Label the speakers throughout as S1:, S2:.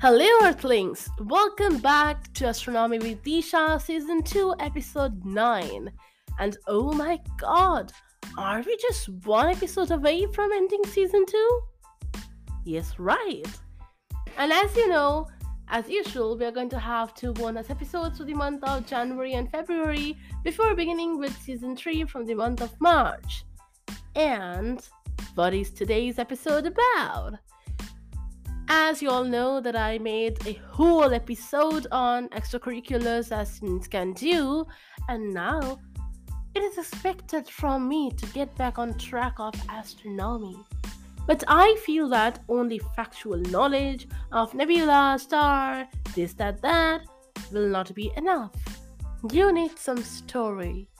S1: Hello, Earthlings! Welcome back to Astronomy with Disha, Season 2, Episode 9. And oh my god, are we just one episode away from ending Season 2? Yes, right. And as you know, as usual, we are going to have two bonus episodes for the month of January and February before beginning with Season 3 from the month of March. And what is today's episode about? As you all know, that I made a whole episode on extracurriculars as students can do, and now it is expected from me to get back on track of astronomy. But I feel that only factual knowledge of nebula, star, this, that, that will not be enough. You need some story,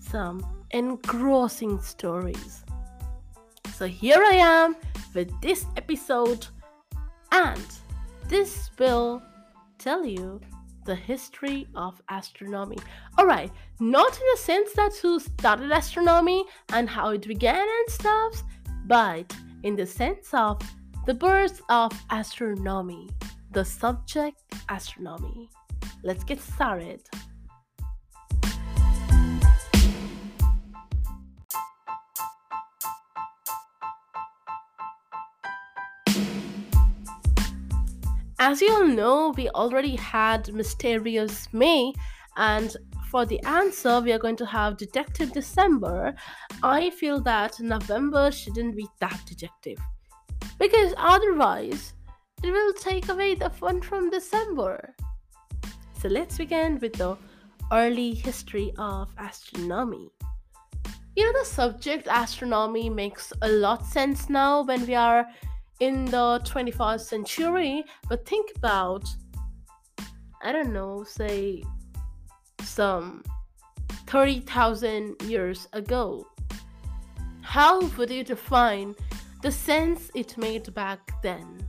S1: some engrossing stories. So here I am with this episode and this will tell you the history of astronomy. Alright, not in the sense that who started astronomy and how it began and stuff, but in the sense of the birth of astronomy, the subject astronomy. Let's get started. As you all know, we already had Mysterious May, and for the answer, we are going to have Detective December. I feel that November shouldn't be that detective because otherwise, it will take away the fun from December. So let's begin with the early history of astronomy. You know, the subject astronomy makes a lot sense now when we are in the 21st century, but think about, I don't know, say some 30,000 years ago. How would you define the sense it made back then?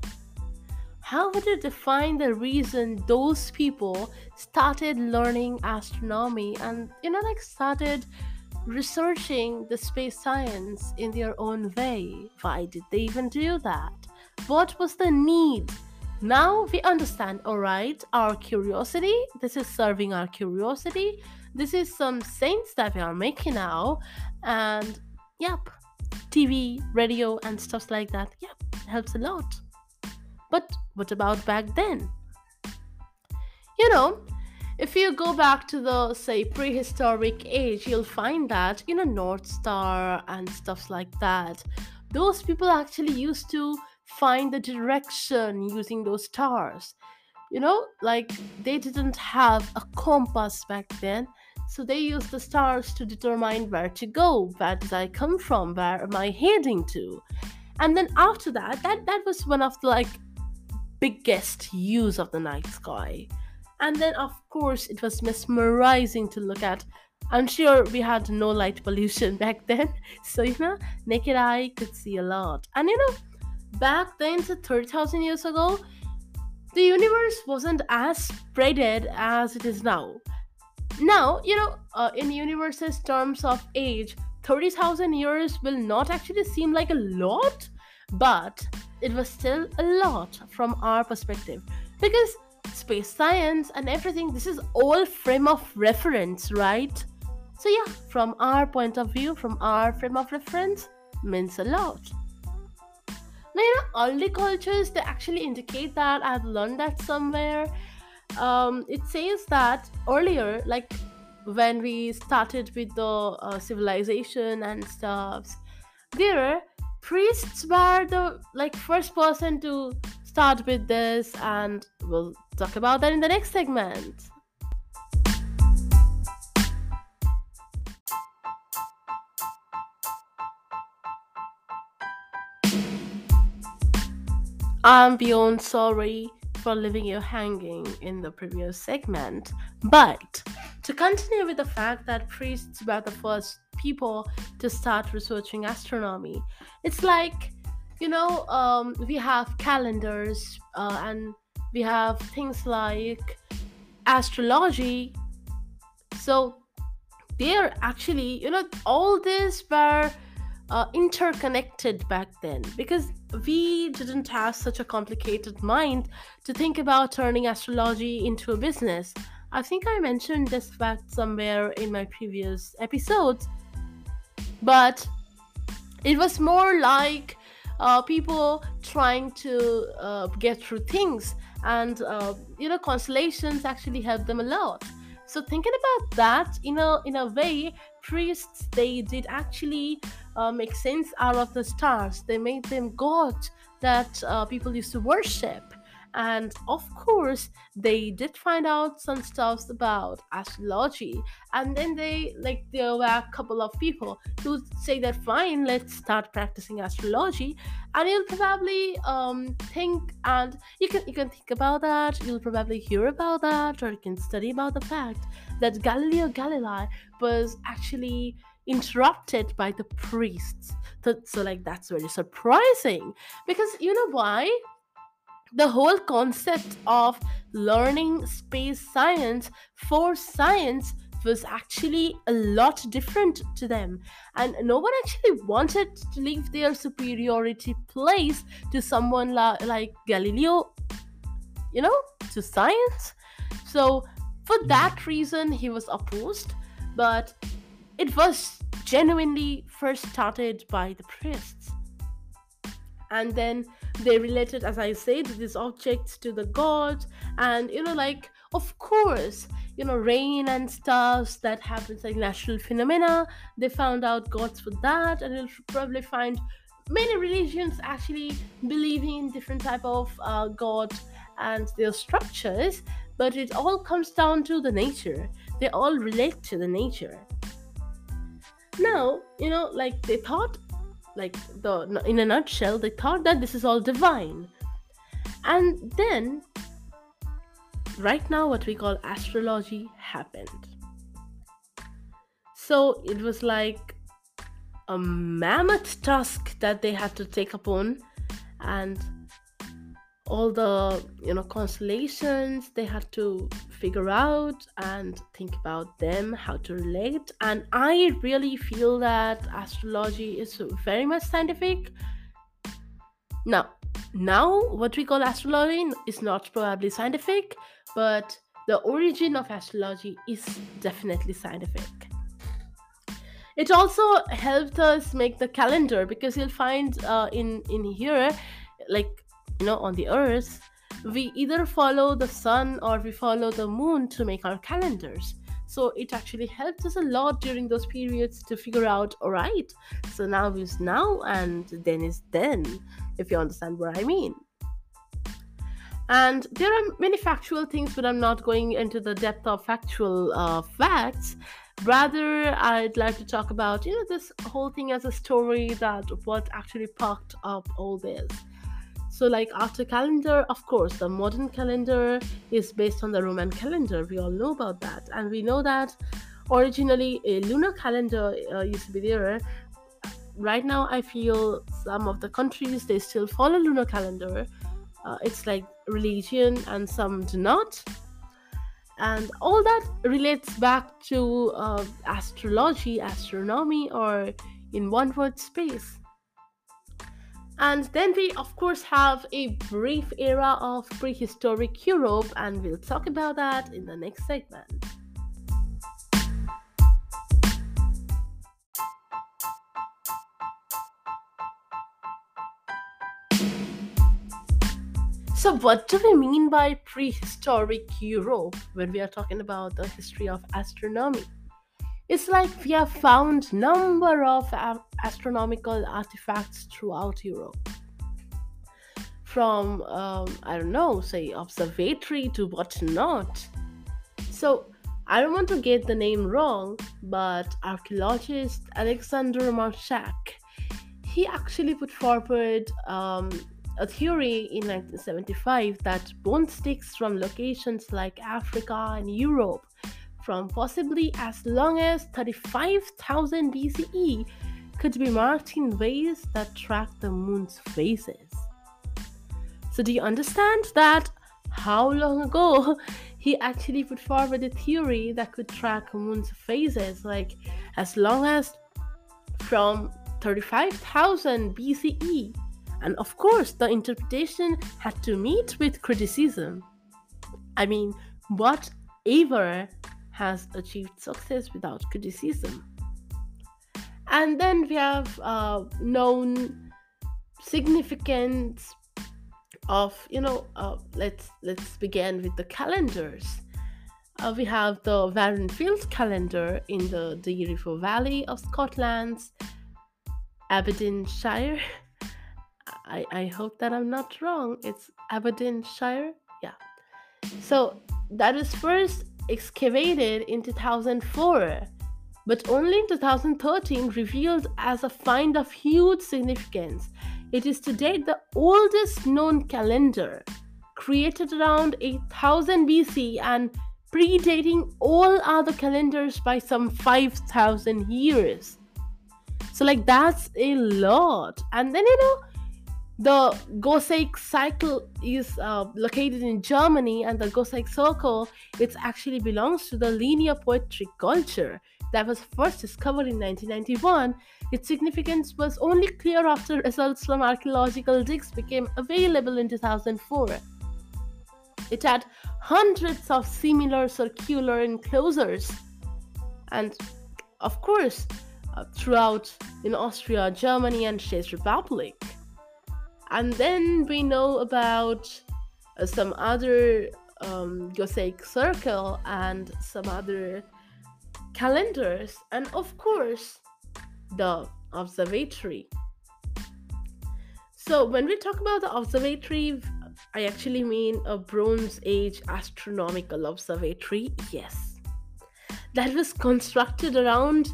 S1: How would you define the reason those people started learning astronomy and, you know, like started researching the space science in their own way. Why did they even do that? What was the need? Now we understand, alright, our curiosity. This is serving our curiosity. This is some sense that we are making now. And yep, TV, radio, and stuff like that. Yep, helps a lot. But what about back then? You know, if you go back to the say prehistoric age you'll find that you know north star and stuff like that those people actually used to find the direction using those stars. You know like they didn't have a compass back then so they used the stars to determine where to go where did i come from where am i heading to? And then after that that that was one of the like biggest use of the night sky and then, of course, it was mesmerizing to look at. I'm sure we had no light pollution back then, so you know, naked eye could see a lot. And you know, back then, so 30,000 years ago, the universe wasn't as spreaded as it is now. Now, you know, uh, in universe's terms of age, 30,000 years will not actually seem like a lot, but it was still a lot from our perspective because space science and everything. This is all frame of reference right? So yeah from our point of view from our frame of reference means a lot. Now you know early cultures they actually indicate that. I've learned that somewhere. Um, it says that earlier like when we started with the uh, civilization and stuff there priests were the like first person to start with this and we'll talk about that in the next segment. I'm beyond sorry for leaving you hanging in the previous segment, but to continue with the fact that priests were the first people to start researching astronomy, it's like you know, um, we have calendars uh, and we have things like astrology. So they're actually, you know, all this were uh, interconnected back then because we didn't have such a complicated mind to think about turning astrology into a business. I think I mentioned this fact somewhere in my previous episodes, but it was more like uh, people trying to uh, get through things, and uh, you know, constellations actually help them a lot. So thinking about that, you know, in a way, priests they did actually uh, make sense out of the stars. They made them gods that uh, people used to worship and of course they did find out some stuff about astrology. And then they like there were a couple of people who say that fine let's start practicing astrology. And you'll probably um, think and you can you can think about that. You'll probably hear about that or you can study about the fact that galileo galilei was actually interrupted by the priests. So, so like that's very surprising. Because you know why the whole concept of learning space science for science was actually a lot different to them. And no one actually wanted to leave their superiority place to someone la- like galileo you know to science. So for hmm. that reason he was opposed but it was genuinely first started by the priests and then they related as i said these objects to the gods. And you know like of course you know rain and stars that happens like natural phenomena they found out gods for that. And you'll probably find many religions actually believing in different type of uh, god and their structures. But it all comes down to the nature. They all relate to the nature. Now you know like they thought like the in a nutshell they thought that this is all divine. And then right now what we call astrology happened. So it was like a mammoth task that they had to take upon and all the you know constellations they had to figure out and think about them how to relate. And i really feel that astrology is very much scientific. Now now what we call astrology is not probably scientific but the origin of astrology is definitely scientific. It also helped us make the calendar because you'll find uh, in in here like you know on the earth we either follow the sun or we follow the moon to make our calendars. So it actually helped us a lot during those periods to figure out all right so now is now and then is then if you understand what i mean. And there are many factual things but i'm not going into the depth of factual uh, facts. Rather i'd like to talk about you know this whole thing as a story that what actually popped up all this so, like after calendar, of course, the modern calendar is based on the Roman calendar. We all know about that, and we know that originally a lunar calendar uh, used to be there. Right now, I feel some of the countries they still follow lunar calendar. Uh, it's like religion, and some do not. And all that relates back to uh, astrology, astronomy, or in one word, space. And then we, of course, have a brief era of prehistoric Europe, and we'll talk about that in the next segment. So, what do we mean by prehistoric Europe when we are talking about the history of astronomy? It's like we have found number of astronomical artifacts throughout Europe. From um, I don't know, say observatory to whatnot. So I don't want to get the name wrong, but archaeologist Alexander Marshack, he actually put forward um, a theory in 1975 that bone sticks from locations like Africa and Europe from possibly as long as 35,000 BCE could be marked in ways that track the moon's phases. So, do you understand that how long ago he actually put forward a theory that could track the moon's phases, like as long as from 35,000 BCE. And of course, the interpretation had to meet with criticism. I mean, whatever has achieved success without criticism? And then we have uh, known significance of you know uh, let's let's begin with the calendars uh, we have the Warren Field calendar in the Dee River Valley of Scotland's Aberdeenshire. I, I hope that I'm not wrong. It's Aberdeenshire. Yeah. So that is first excavated in 2004, but only in 2013 revealed as a find of huge significance. It is to date the oldest known calendar, created around 8000 BC and predating all other calendars by some 5000 years. So, like, that's a lot. And then, you know, the Goseck cycle is uh, located in Germany, and the Goseck circle it actually belongs to the linear pottery culture that was first discovered in 1991. Its significance was only clear after results from archaeological digs became available in 2004. It had hundreds of similar circular enclosures. And of course, uh, throughout in Austria, Germany, and Czech Republic. And then we know about uh, some other um, Goseck circle and some other calendars, and of course, the observatory. So, when we talk about the observatory, I actually mean a Bronze Age astronomical observatory, yes. That was constructed around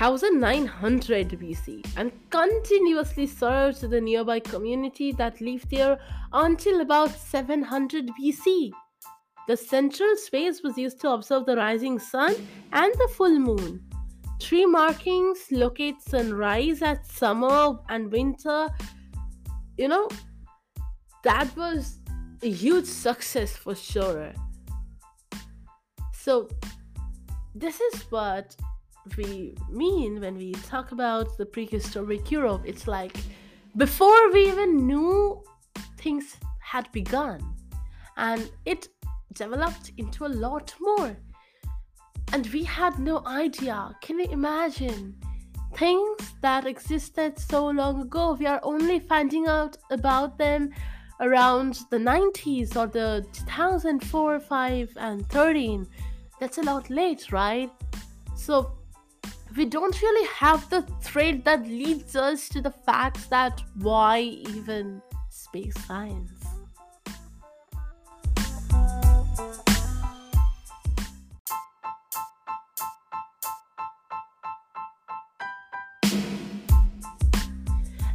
S1: 1900 BC and continuously served the nearby community that lived there until about 700 BC. The central space was used to observe the rising sun and the full moon. Three markings locate sunrise at summer and winter. You know, that was a huge success for sure. So, this is what we mean when we talk about the prehistoric Europe. It's like before we even knew things had begun, and it developed into a lot more. And we had no idea. Can you imagine? Things that existed so long ago, we are only finding out about them around the 90s or the 2004, 5, and 13. That's a lot late, right? So, we don't really have the thread that leads us to the facts that why even space science.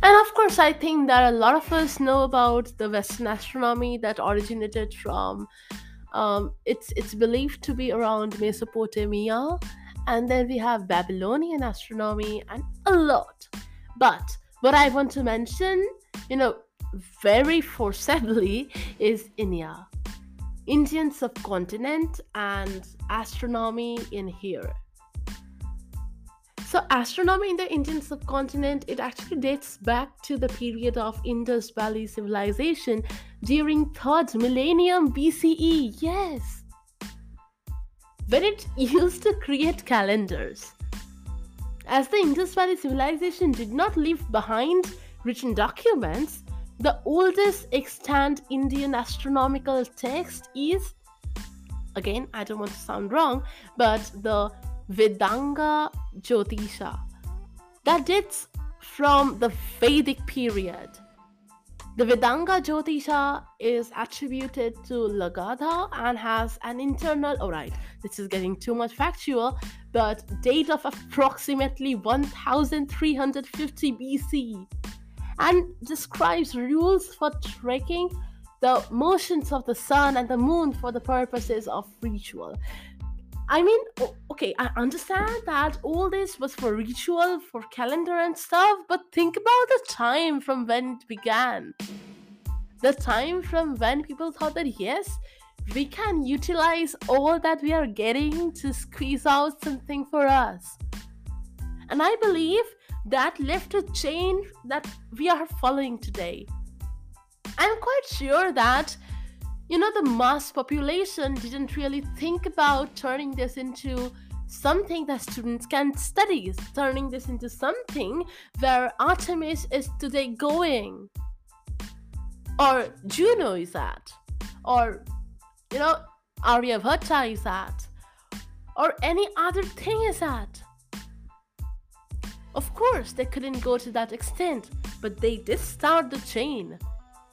S1: And of course, I think that a lot of us know about the Western astronomy that originated from. Um, it's it's believed to be around Mesopotamia, and then we have Babylonian astronomy and a lot. But what I want to mention, you know, very forcibly is India, Indian subcontinent, and astronomy in here. So, astronomy in the Indian subcontinent it actually dates back to the period of Indus Valley civilization during third millennium BCE. Yes, when it used to create calendars. As the Indus Valley civilization did not leave behind written documents, the oldest extant Indian astronomical text is, again, I don't want to sound wrong, but the Vedanga Jyotisha. That dates from the Vedic period. The Vedanga Jyotisha is attributed to Lagadha and has an internal, alright, this is getting too much factual, but date of approximately 1350 BC and describes rules for tracking the motions of the sun and the moon for the purposes of ritual. I mean, okay, I understand that all this was for ritual, for calendar and stuff, but think about the time from when it began. The time from when people thought that yes, we can utilize all that we are getting to squeeze out something for us. And I believe that left a chain that we are following today. I'm quite sure that you know the mass population didn't really think about turning this into something that students can study, turning this into something where Artemis is today going, or Juno is at, or you know Aryabhatta is at, or any other thing is at. Of course, they couldn't go to that extent, but they did start the chain.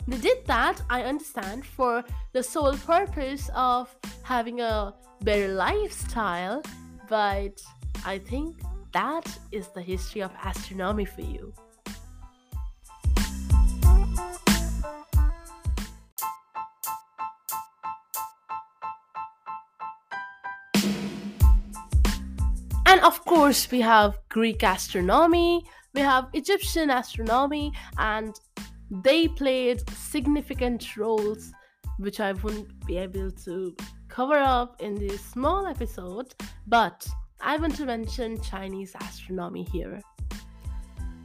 S1: They did that, I understand, for the sole purpose of having a better lifestyle, but I think that is the history of astronomy for you. And of course, we have Greek astronomy, we have Egyptian astronomy, and they played significant roles which I wouldn't be able to cover up in this small episode, but I want to mention Chinese astronomy here.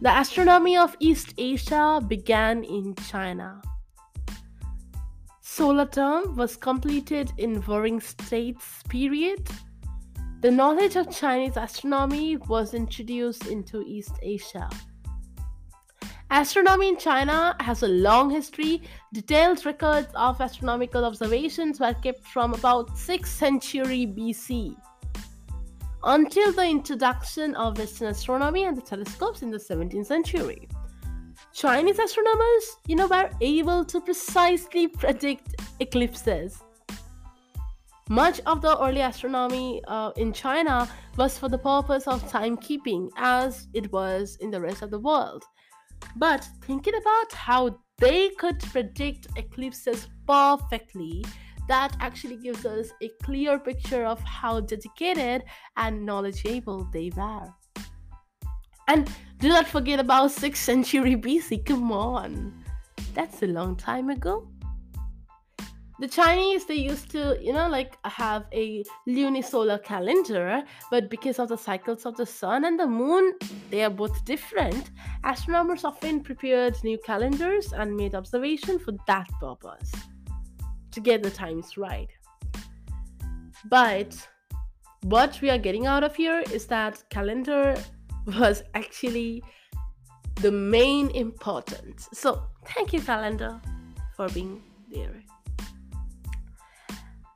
S1: The astronomy of East Asia began in China. Solar term was completed in Warring States period. The knowledge of Chinese astronomy was introduced into East Asia. Astronomy in China has a long history. Detailed records of astronomical observations were kept from about 6th century BC until the introduction of Western astronomy and the telescopes in the 17th century. Chinese astronomers, you know, were able to precisely predict eclipses. Much of the early astronomy uh, in China was for the purpose of timekeeping, as it was in the rest of the world. But thinking about how they could predict eclipses perfectly, that actually gives us a clear picture of how dedicated and knowledgeable they were. And do not forget about 6th century BC, come on. That's a long time ago the Chinese they used to, you know, like have a lunisolar calendar, but because of the cycles of the sun and the moon, they are both different. Astronomers often prepared new calendars and made observation for that purpose to get the times right. But what we are getting out of here is that calendar was actually the main importance. So, thank you calendar for being there.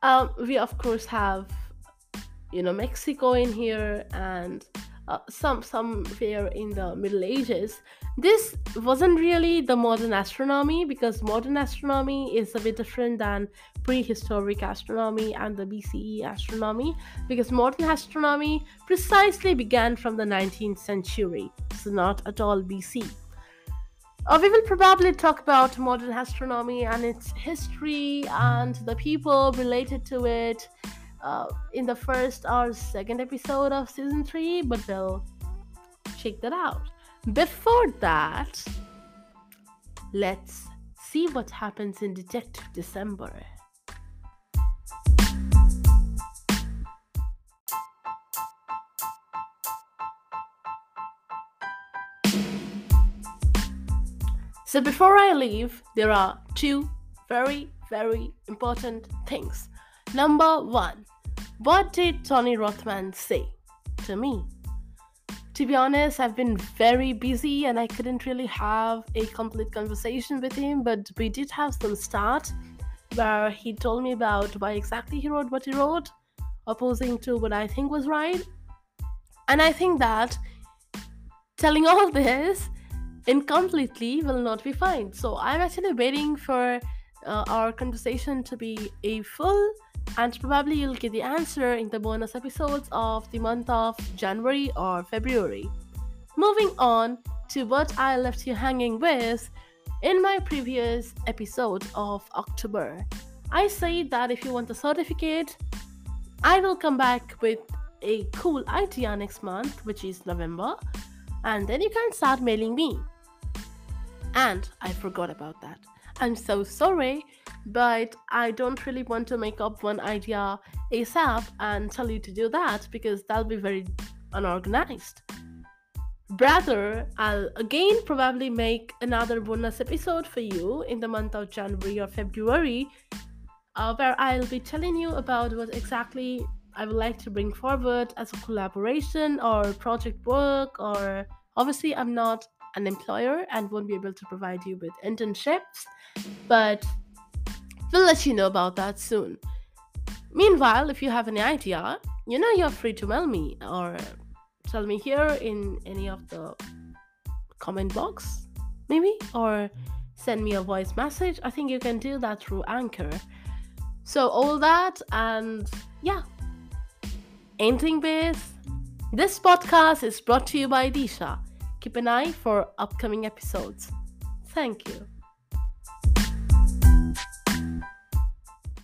S1: Um, we of course have, you know, Mexico in here and uh, some somewhere in the Middle Ages. This wasn't really the modern astronomy because modern astronomy is a bit different than prehistoric astronomy and the BCE astronomy because modern astronomy precisely began from the 19th century, so not at all BC. Uh, we will probably talk about modern astronomy and its history and the people related to it uh, in the first or second episode of season 3, but we'll check that out. Before that, let's see what happens in Detective December. So before I leave, there are two very, very important things. Number one, what did Tony Rothman say to me? To be honest, I've been very busy and I couldn't really have a complete conversation with him, but we did have some start where he told me about why exactly he wrote what he wrote, opposing to what I think was right. And I think that telling all this incompletely will not be fine. So I'm actually waiting for uh, our conversation to be a full and probably you'll get the answer in the bonus episodes of the month of January or February. Moving on to what I left you hanging with in my previous episode of October. I said that if you want the certificate, I will come back with a cool idea next month, which is November, and then you can start mailing me. And I forgot about that. I'm so sorry, but I don't really want to make up one idea ASAP and tell you to do that because that'll be very unorganized. Brother, I'll again probably make another bonus episode for you in the month of January or February, uh, where I'll be telling you about what exactly I would like to bring forward as a collaboration or project work. Or obviously, I'm not an employer and won't be able to provide you with internships, but we'll let you know about that soon. Meanwhile, if you have any idea, you know you're free to mail me or tell me here in any of the comment box, maybe, or send me a voice message. I think you can do that through Anchor. So, all that, and yeah, anything base. This podcast is brought to you by Disha. Keep an eye for upcoming episodes. Thank you.